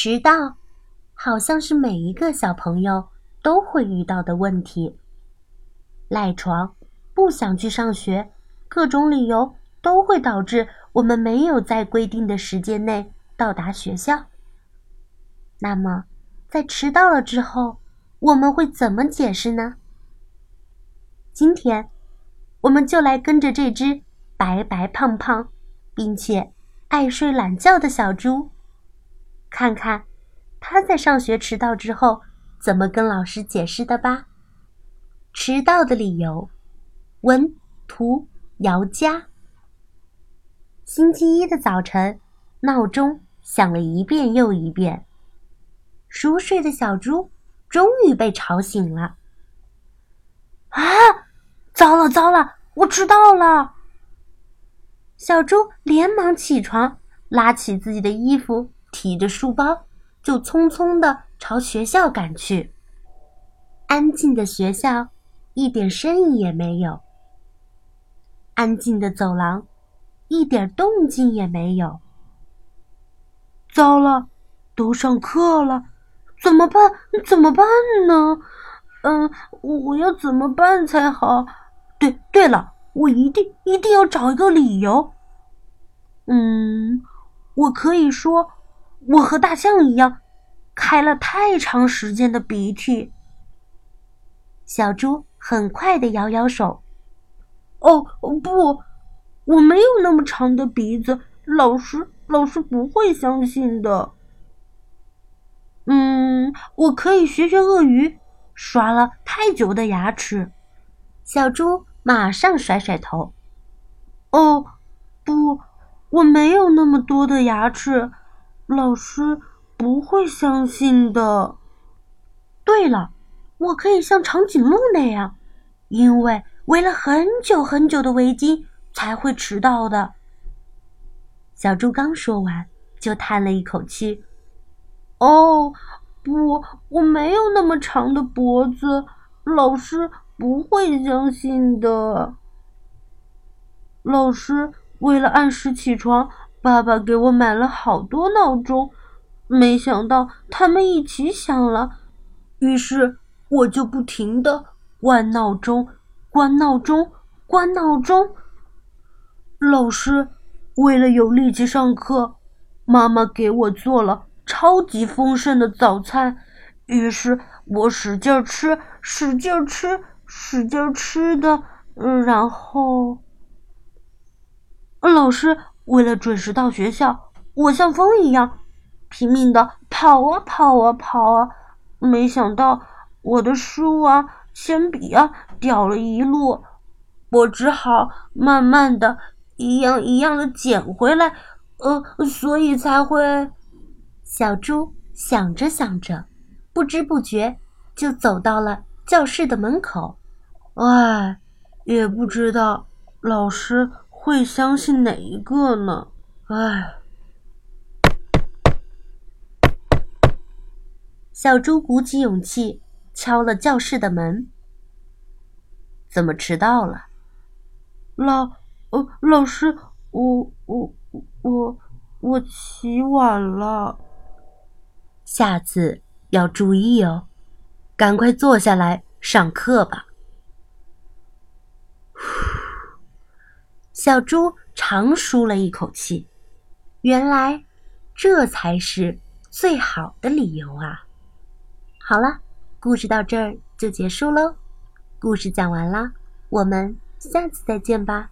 迟到，好像是每一个小朋友都会遇到的问题。赖床，不想去上学，各种理由都会导致我们没有在规定的时间内到达学校。那么，在迟到了之后，我们会怎么解释呢？今天，我们就来跟着这只白白胖胖，并且爱睡懒觉的小猪。看看他在上学迟到之后怎么跟老师解释的吧。迟到的理由，文图姚佳。星期一的早晨，闹钟响了一遍又一遍，熟睡的小猪终于被吵醒了。啊！糟了糟了，我迟到了！小猪连忙起床，拉起自己的衣服。提着书包，就匆匆的朝学校赶去。安静的学校，一点声音也没有。安静的走廊，一点动静也没有。糟了，都上课了，怎么办？怎么办呢？嗯，我要怎么办才好？对，对了，我一定一定要找一个理由。嗯，我可以说。我和大象一样，开了太长时间的鼻涕。小猪很快的摇摇手：“哦，不，我没有那么长的鼻子，老师，老师不会相信的。”嗯，我可以学学鳄鱼，刷了太久的牙齿。小猪马上甩甩头：“哦，不，我没有那么多的牙齿。”老师不会相信的。对了，我可以像长颈鹿那样，因为围了很久很久的围巾才会迟到的。小猪刚说完，就叹了一口气：“哦，不，我没有那么长的脖子，老师不会相信的。”老师为了按时起床。爸爸给我买了好多闹钟，没想到他们一起响了，于是我就不停的关闹钟、关闹钟、关闹钟。老师为了有力气上课，妈妈给我做了超级丰盛的早餐，于是我使劲吃、使劲吃、使劲吃的，嗯然后，老师。为了准时到学校，我像风一样拼命的跑啊跑啊跑啊！没想到我的书啊、铅笔啊掉了一路，我只好慢慢的一样一样的捡回来。呃，所以才会……小猪想着想着，不知不觉就走到了教室的门口。唉，也不知道老师。会相信哪一个呢？唉，小猪鼓起勇气敲了教室的门。怎么迟到了？老……呃，老师，我……我……我……我起晚了。下次要注意哦，赶快坐下来上课吧。小猪长舒了一口气，原来这才是最好的理由啊！好了，故事到这儿就结束喽。故事讲完了，我们下次再见吧。